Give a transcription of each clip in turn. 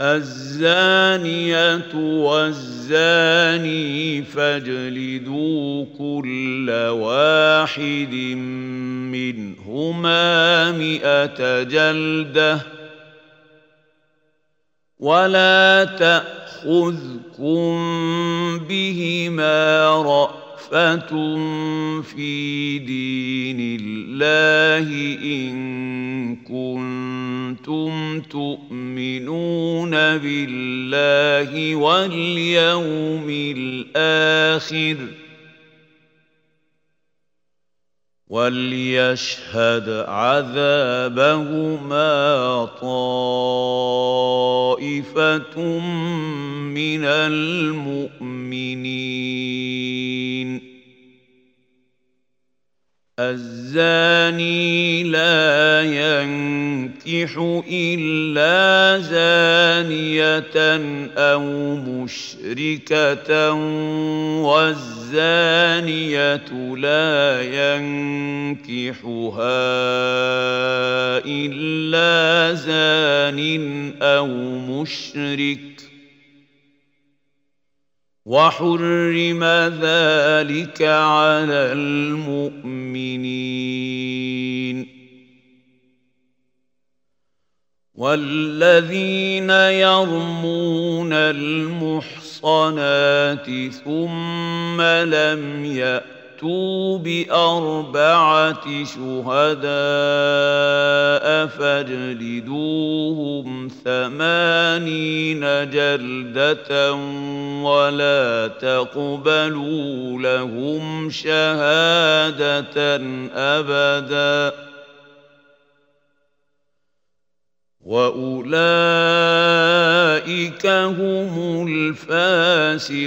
الزانية والزاني فاجلدوا كل واحد منهما مئة جلدة. ولا تأخذكم بهما رأفة في دين الله إن كنتم تؤمنون بالله واليوم الآخر وليشهد عذابهما طائفة من المؤمنين الزاني لا ينكح إلا زانية أو مشركة والزانية لا ينكحها إلا زان أو مشرك. وحرم ذلك على المؤمنين. والذين يرمون المحصنات ثم لم يأتوا فأتوا بأربعة شهداء فاجلدوهم ثمانين جلدة ولا تقبلوا لهم شهادة أبدا وأولئك هم الفاسقون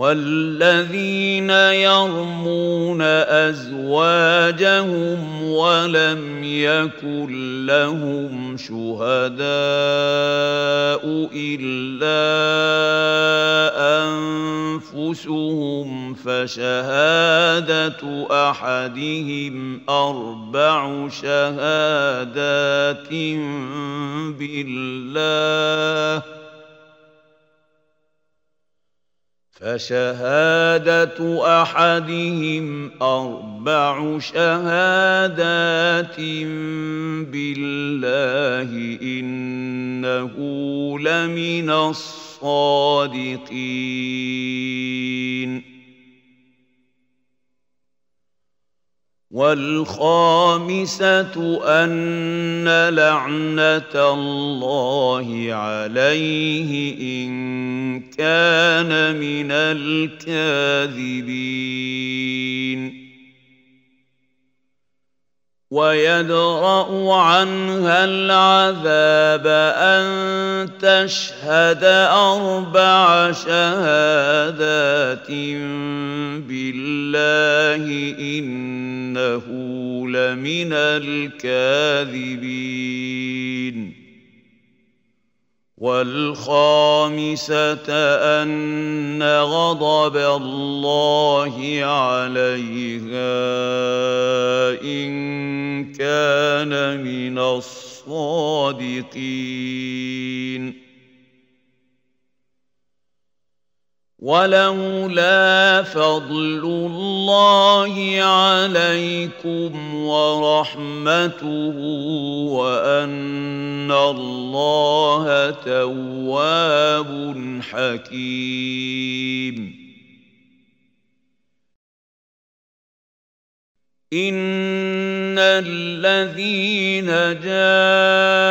والذين يرمون أزواجهم ولم يكن لهم شهداء إلا أنفسهم فشهادة أحدهم أربع شهادات بالله فشهادة أحدهم أربع شهادات بالله إنه لمن الصادقين. والخامسة أن لعنة الله عليه إن كان من الكاذبين. ويدرأ عنها العذاب أن تشهد أربع شهادات بالله إنه لمن الكاذبين. والخامسة أن غضب الله عليها إن كان من الصادقين. ولولا فضل الله عليكم ورحمته وأن الله تواب حكيم. ان الذين جاءوا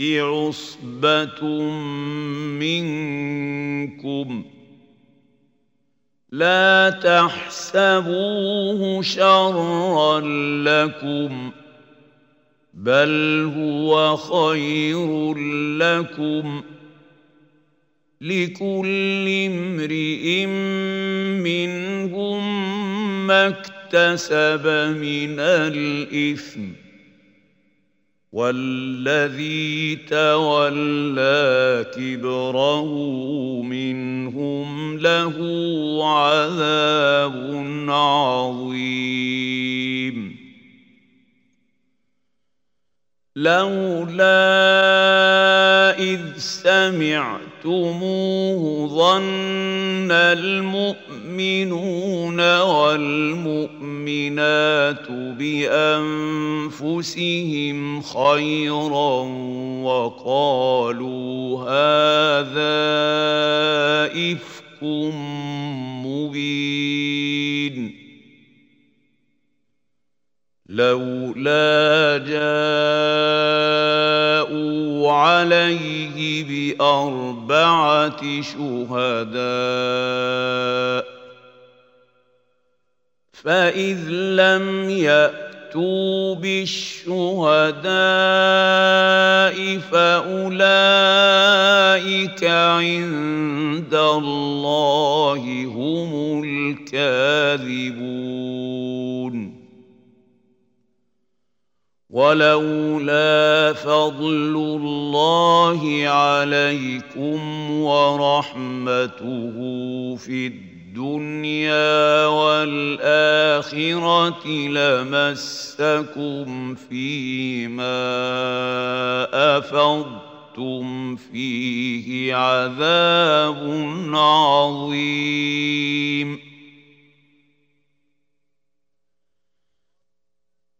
عصبة منكم لا تحسبوه شرا لكم بل هو خير لكم لكل امرئ منهم ما اكتسب من الإثم والذي تولى كبره منهم له عذاب عظيم. لولا إذ سمعتموه ظن المؤمنون والمؤمنات بأنفسهم خيرا وقالوا هذا إفك مبين. لولا جاءوا عليه بأربعة شهداء فاذ لم ياتوا بالشهداء فاولئك عند الله هم الكاذبون ولولا فضل الله عليكم ورحمته في الدنيا والآخرة لمسكم فيما أفضتم فيه عذاب عظيم.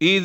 إذ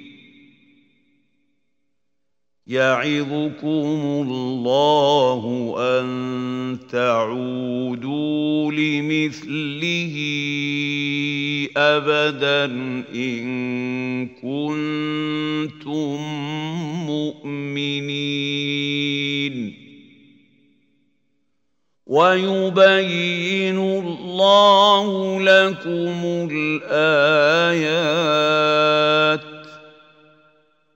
يعظكم الله أن تعودوا لمثله أبدا إن كنتم مؤمنين. ويبين الله لكم الآيات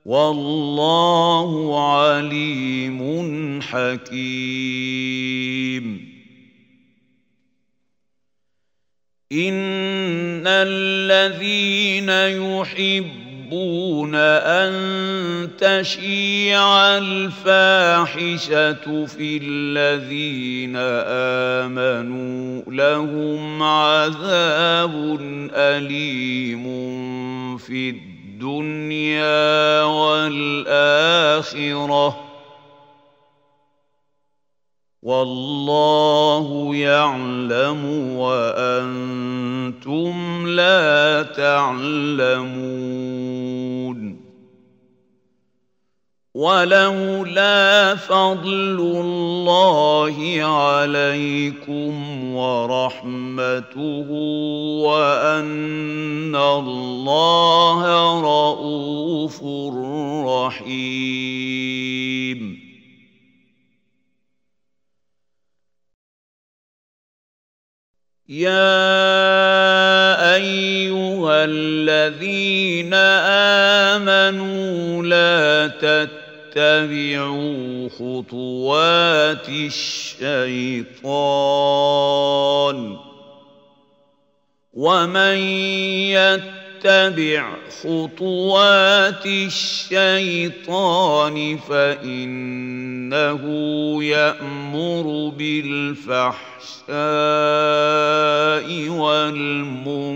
والله عليم حكيم. إن الذين يحبون أن تشيع الفاحشة في الذين آمنوا لهم عذاب أليم في الدنيا. الدنيا والآخرة. والله يعلم وأنتم لا تعلمون. ولولا فضل الله عليكم ورحمته وأن الله رءوف رحيم. يا أيها الذين آمنوا لا تتبعوا خطوات الشيطان ومن يتبع خطوات الشيطان فانه يامر بالفحشاء والمنكر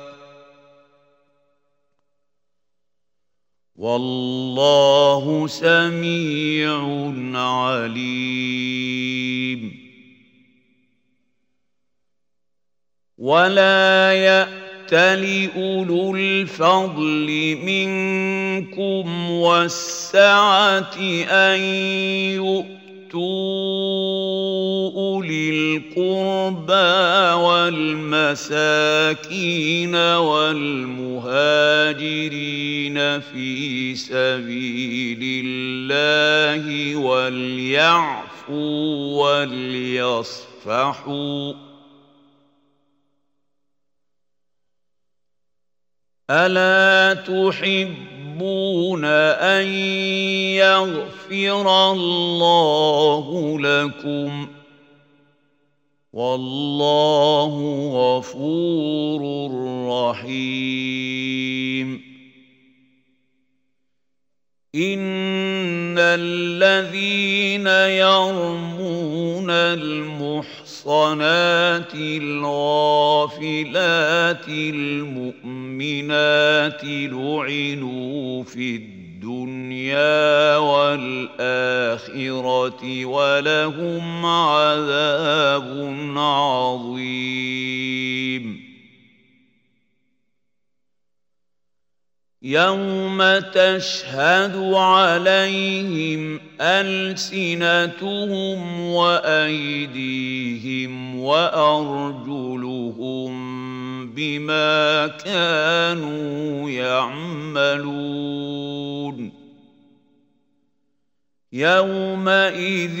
والله سميع عليم. ولا يأتل أولو الفضل منكم والسعة أن يؤتوا أولي القربى والمساكين والمهاجرين في سبيل الله وليعفوا وليصفحوا ألا تحب تحبون أن يغفر الله لكم. والله غفور رحيم. إن الذين يرمون المحصنات الغافلات المؤمنات لعنوا في الدنيا والآخرة ولهم عذاب عظيم. يوم تشهد عليهم السنتهم وايديهم وارجلهم بما كانوا يعملون يومئذ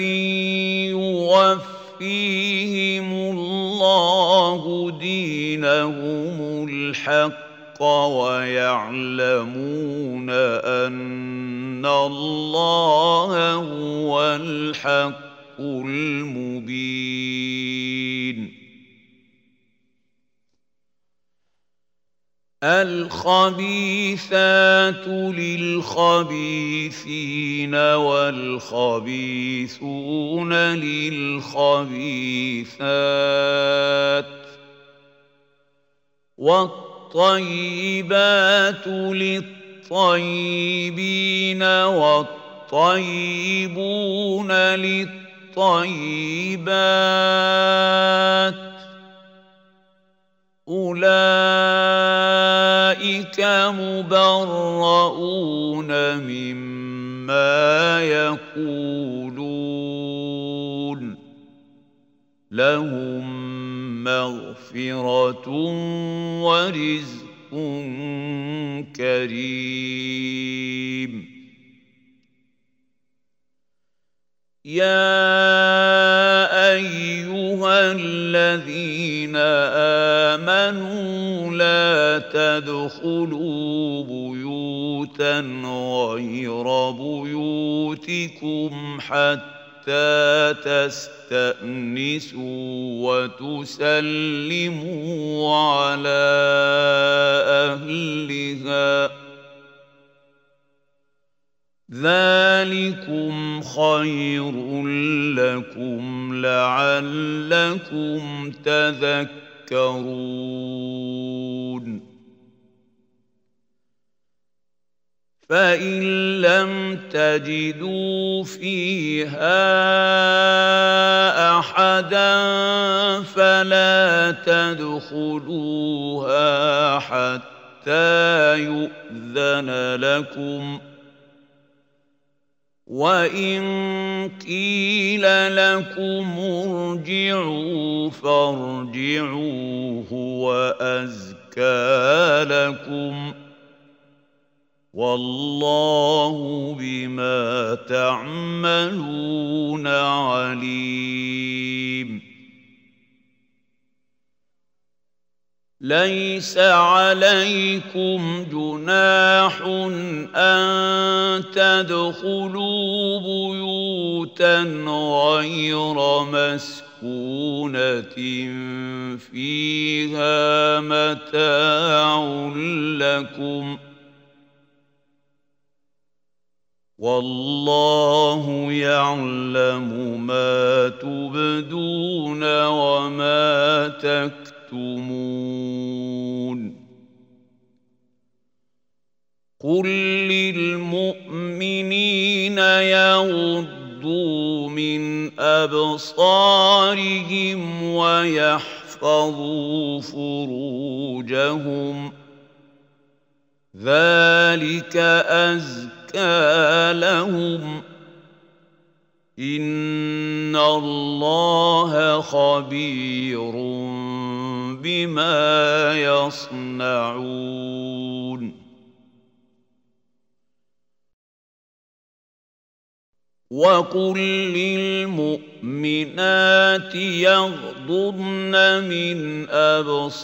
يوفيهم الله دينهم الحق ويعلمون أن الله هو الحق المبين. الخبيثات للخبيثين والخبيثون للخبيثات. والطيبات للطيبين والطيبون للطيبات أولئك مبرؤون مما يقولون لهم مغفرة ورزق كريم يا أيها الذين آمنوا لا تدخلوا بيوتا غير بيوتكم حتى تستأنسوا وتسلموا على أهلها. ذلكم خير لكم لعلكم تذكرون. فان لم تجدوا فيها احدا فلا تدخلوها حتى يؤذن لكم وان قيل لكم ارجعوا فارجعوا هو ازكى لكم والله بما تعملون عليم. ليس عليكم جناح أن تدخلوا بيوتا غير مسكونة فيها متاع لكم ۖ والله يعلم ما تبدون وما تكتمون. قل للمؤمنين يغضوا من أبصارهم ويحفظوا فروجهم. ذلك أزكى زكى لهم ان الله خبير بما يصنعون وقل للمؤمنات يغضضن من ابصارهن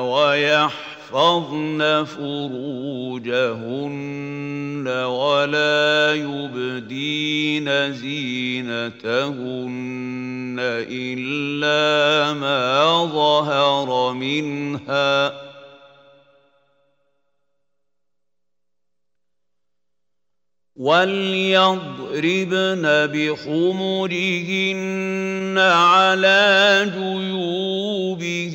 ويحفظن يحفظن فروجهن ولا يبدين زينتهن إلا ما ظهر منها. وليضربن بخمرهن على جيوبهن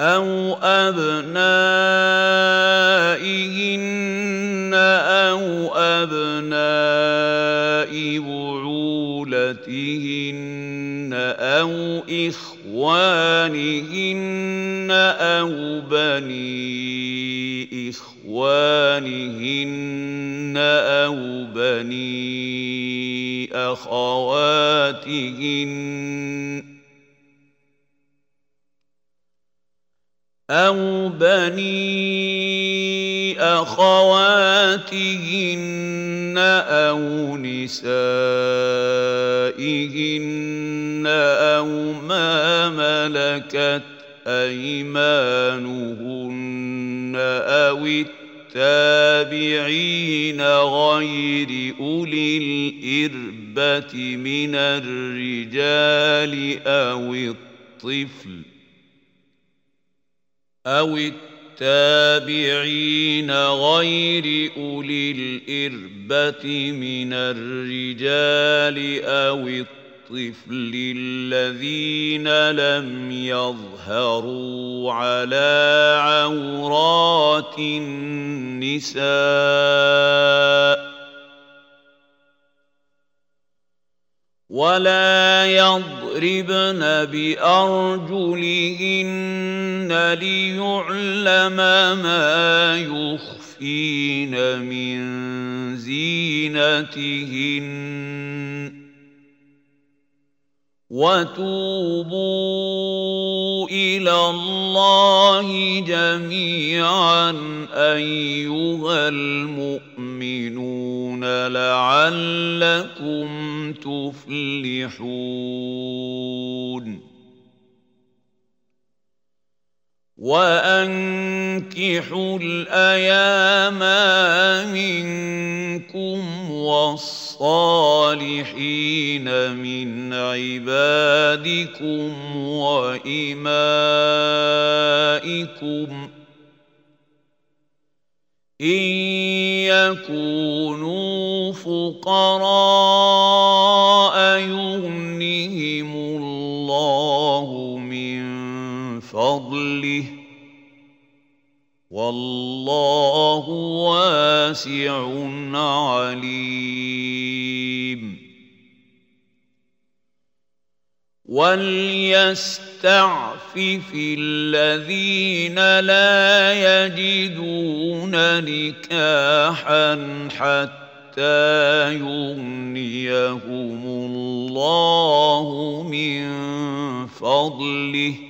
أو أبنائهن أو أبناء بعولتهن أو إخوانهن أو بني إخوانهن أو بني أخواتهن أو بني أخواتهن أو نسائهن أو ما ملكت أيمانهن أو التابعين غير أولي الإربة من الرجال أو الطفل أو التابعين غير أولي الإربة من الرجال أو الطفل الذين لم يظهروا على عورات النساء ولا يضربن ليعلم ما يخفين من زينتهن وتوبوا إلى الله جميعا ايها المؤمنون لعلكم تفلحون وانكحوا الأيام منكم والصالحين من عبادكم وامائكم ان يكونوا فقراء يغنهم فضله والله واسع عليم. وليستعفف الذين لا يجدون نكاحا حتى يغنيهم الله من فضله.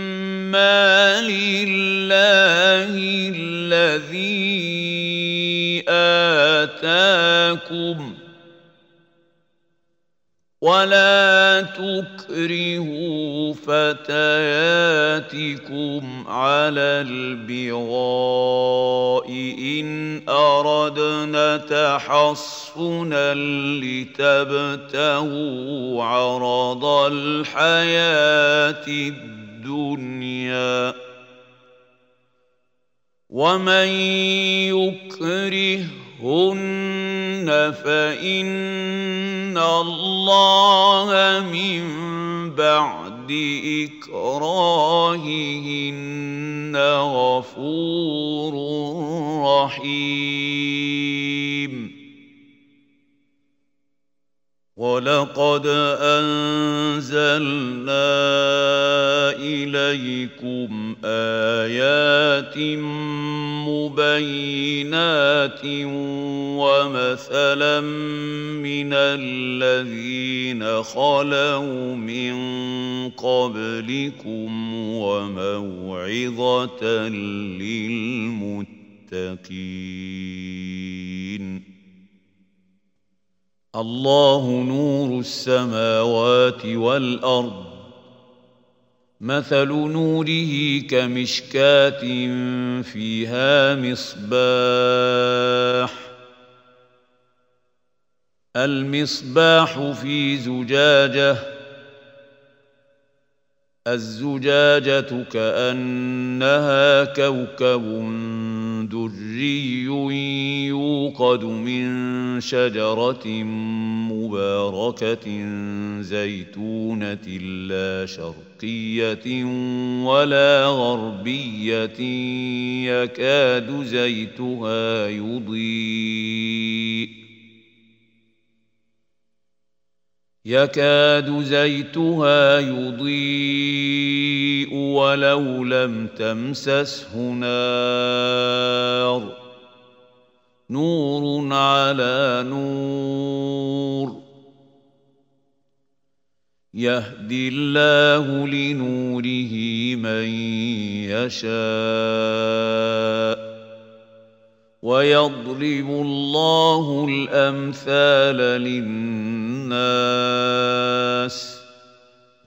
مما لله الذي آتاكم ولا تكرهوا فتياتكم على البغاء إن أردنا تحصنا لتبتغوا عرض الحياة الدنيا. ومن يكرهن فإن الله من بعد إكراههن غفور رحيم. ولقد أنزلنا إليكم آيات مبينات ومثلا من الذين خلوا من قبلكم وموعظة للمتقين الله نور السماوات والأرض. مثل نوره كمشكاة فيها مصباح. المصباح في زجاجة. الزجاجة كأنها كوكب دري يوقد من شجرة مباركة زيتونة لا شرقية ولا غربية يكاد زيتها يضيء يكاد زيتها يضيء ولو لم تمسسه نار نور على نور يهدي الله لنوره من يشاء ويضرب الله الامثال للناس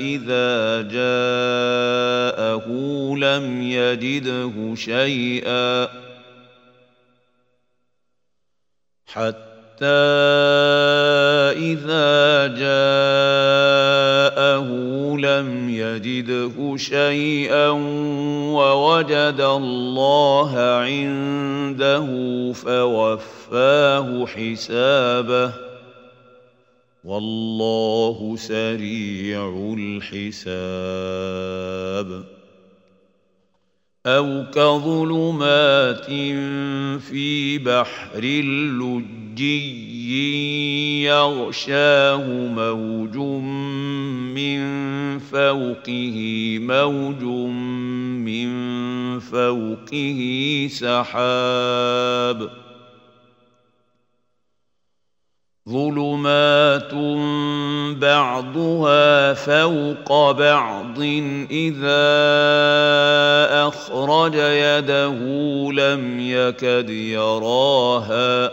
إذا جاءه لم يجده شيئا حتى إذا جاءه لم يجده شيئا ووجد الله عنده فوفاه حسابه والله سريع الحساب. أو كظلمات في بحر لجي يغشاه موج من فوقه موج من فوقه سحاب. ظلمات بعضها فوق بعض اذا اخرج يده لم يكد يراها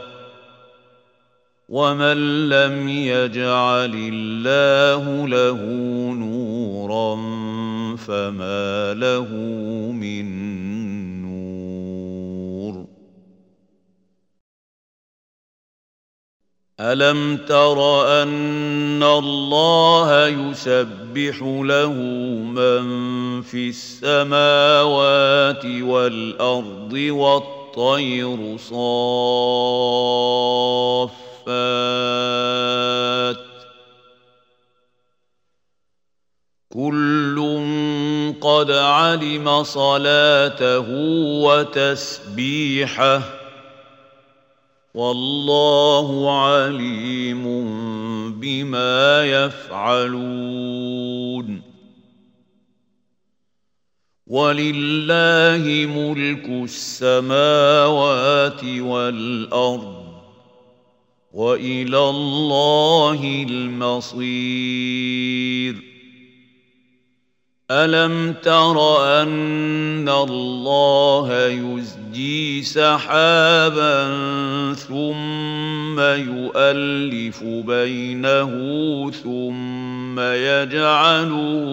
ومن لم يجعل الله له نورا فما له من الم تر ان الله يسبح له من في السماوات والارض والطير صافات كل قد علم صلاته وتسبيحه والله عليم بما يفعلون. ولله ملك السماوات والأرض وإلى الله المصير. ألم تر أن الله يزجي سحابا ثم يؤلف بينه ثم يجعله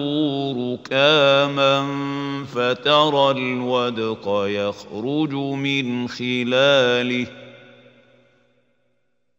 ركاما فترى الودق يخرج من خلاله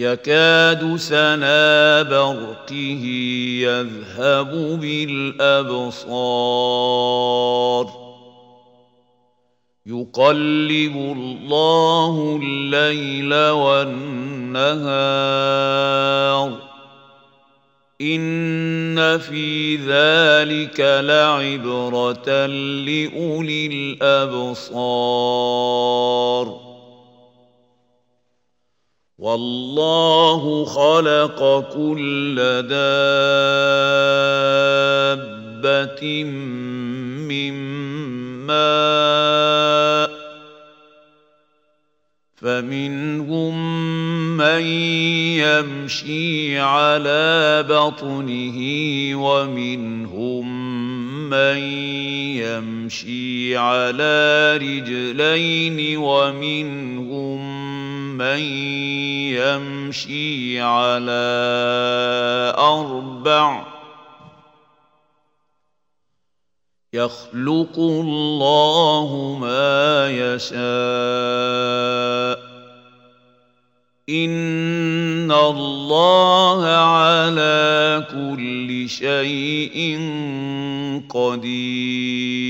يكاد سنا برقه يذهب بالأبصار. يقلب الله الليل والنهار. إن في ذلك لعبرة لأولي الأبصار. والله خلق كل دابة من ماء فمنهم من يمشي على بطنه ومنهم من يمشي على رجلين ومنهم من يمشي على أربع يخلق الله ما يشاء. إن الله على كل شيء قدير.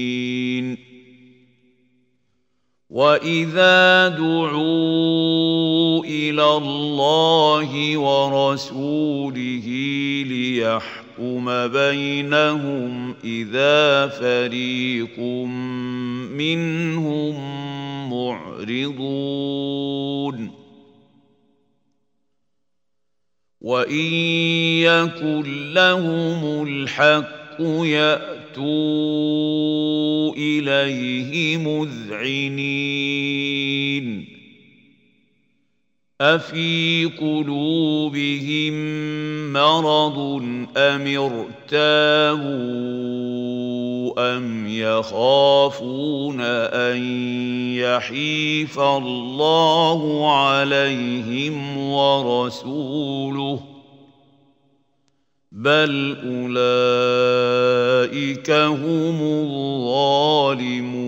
واذا دعوا إلى الله ورسوله ليحكم بينهم اذا فريق منهم معرضون وان يكن لهم الحق ياتوا إليه مذعنين. أفي قلوبهم مرض أم ارتابوا أم يخافون أن يحيف الله عليهم ورسوله بل اولئك هم الظالمون.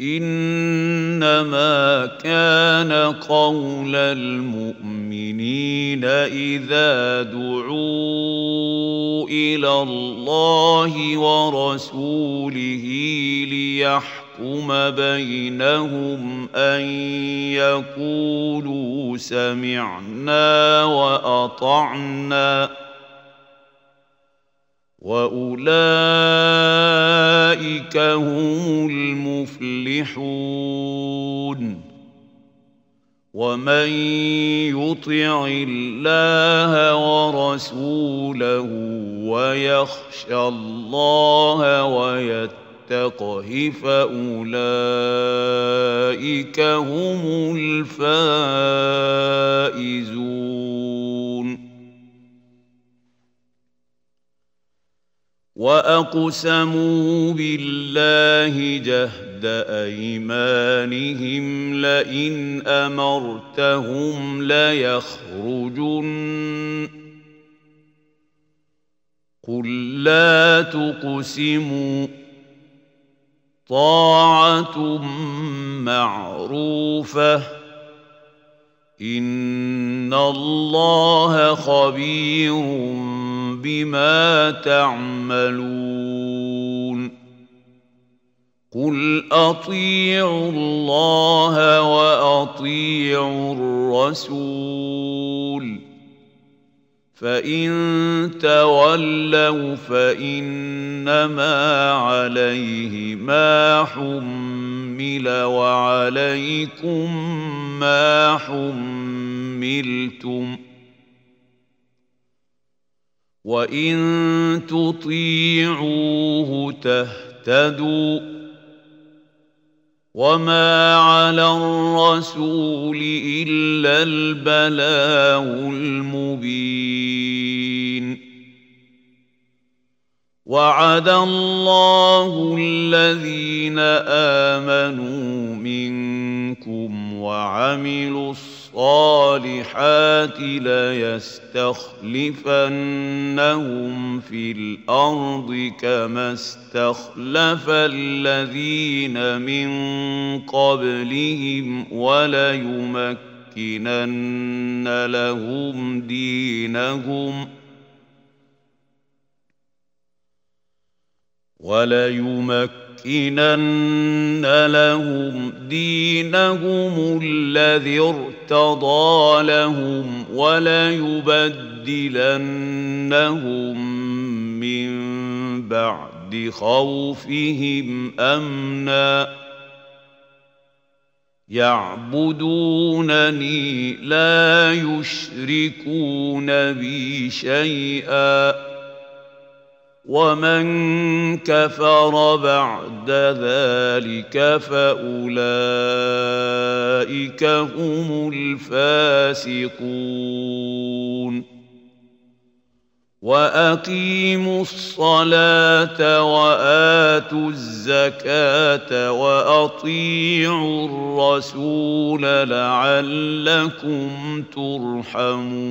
انما كان قول المؤمنين اذا دعوا إلى الله ورسوله ليحكم بينهم أن يقولوا سمعنا وأطعنا وأولئك هم المفلحون ومن يطع الله ورسوله ويخشى الله ويتقه فاولئك هم الفائزون. وأقسموا بالله جهد أيمانهم لئن أمرتهم ليخرجن. قل لا تقسموا طاعة معروفة. إن الله خبير بما تعملون. قل أطيعوا الله وأطيعوا الرسول. فإن تولوا فإنما عليه ما حمل وعليكم ما حملتم. وإن تطيعوه تهتدوا. وما على الرسول الا البلاغ المبين وعد الله الذين امنوا منكم وعملوا الصالحات ليستخلفنهم في الأرض كما استخلف الذين من قبلهم وليمكنن لهم دينهم وليمكنن لهم دينهم الذي ارتضى لهم وليبدلنهم من بعد خوفهم أمنا. يعبدونني لا يشركون بي شيئا. ومن كفر بعد ذلك فأولئك هم الفاسقون. وأقيموا الصلاة وآتوا الزكاة وأطيعوا الرسول لعلكم ترحمون.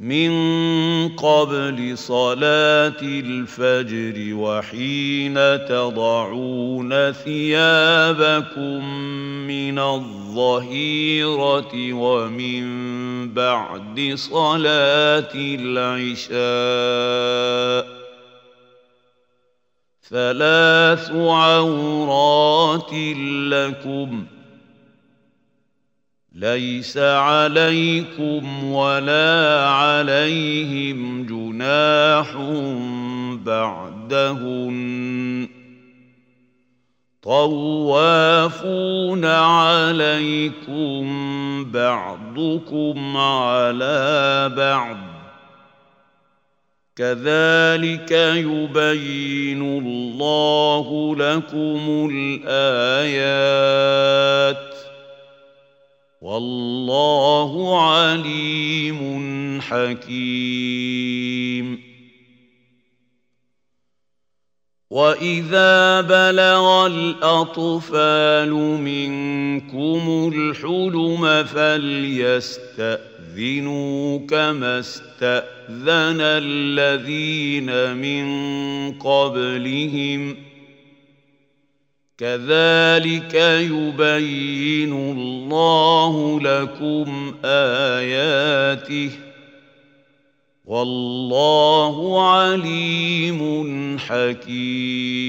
من قبل صلاة الفجر وحين تضعون ثيابكم من الظهيرة ومن بعد صلاة العشاء ثلاث عورات لكم ليس عليكم ولا عليهم جناح بعدهن. طوافون عليكم بعضكم على بعض. كذلك يبين الله لكم الآيات. والله عليم حكيم. واذا بلغ الاطفال منكم الحلم فليستاذنوا كما استاذن الذين من قبلهم كذلك يبين الله لكم آياته. والله عليم حكيم.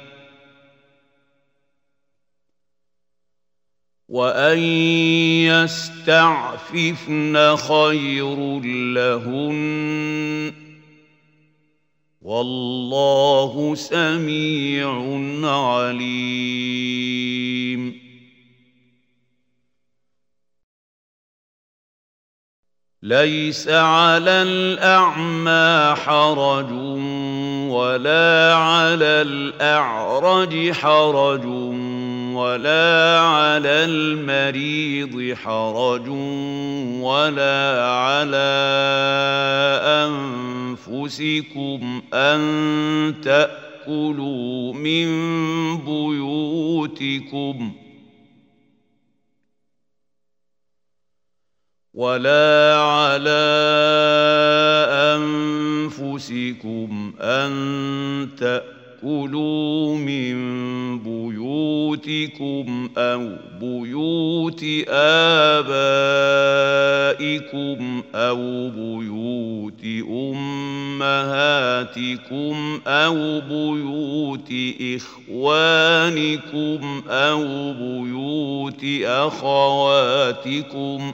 وان يستعففن خير لهن والله سميع عليم ليس على الاعمى حرج ولا على الأعرج حرج ولا على المريض حرج ولا على أنفسكم أن تأكلوا من بيوتكم ۖ ولا على أنفسكم أن تاكلوا من بيوتكم أو بيوت ابائكم أو بيوت امهاتكم أو بيوت اخوانكم أو بيوت اخواتكم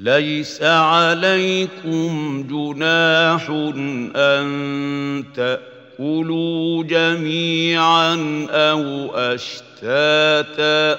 ليس عليكم جناح أن تأكلوا جميعا أو أشتاتا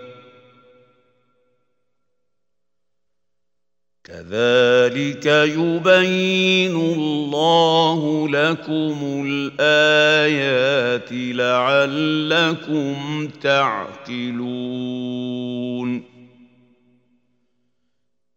كذلك يبين الله لكم الآيات لعلكم تعقلون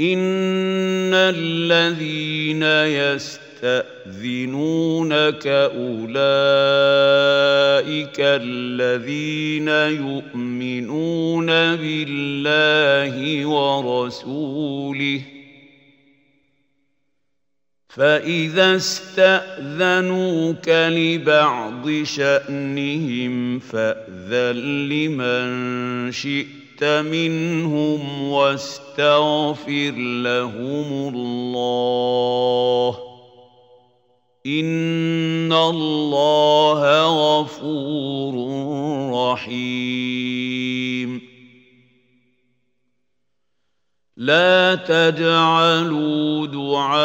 ان الذين يستاذنونك اولئك الذين يؤمنون بالله ورسوله فاذا استاذنوك لبعض شانهم فاذن لمن شئت منهم واستغفر لهم الله. إن الله غفور رحيم. لا تجعلوا دعاء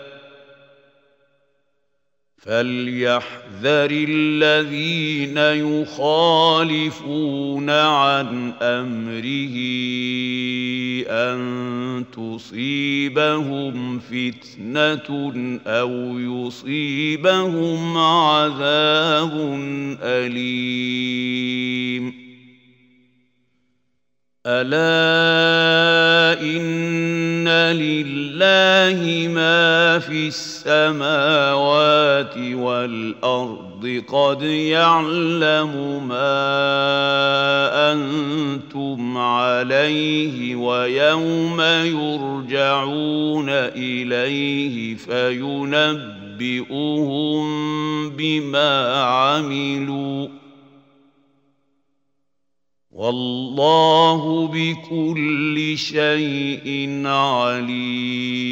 فليحذر الذين يخالفون عن أمره أن تصيبهم فتنة أو يصيبهم عذاب أليم. ألا إن لله ما في السماوات والأرض قد يعلم ما أنتم عليه ويوم يرجعون إليه فينبئهم بما عملوا والله بكل شيء عليم.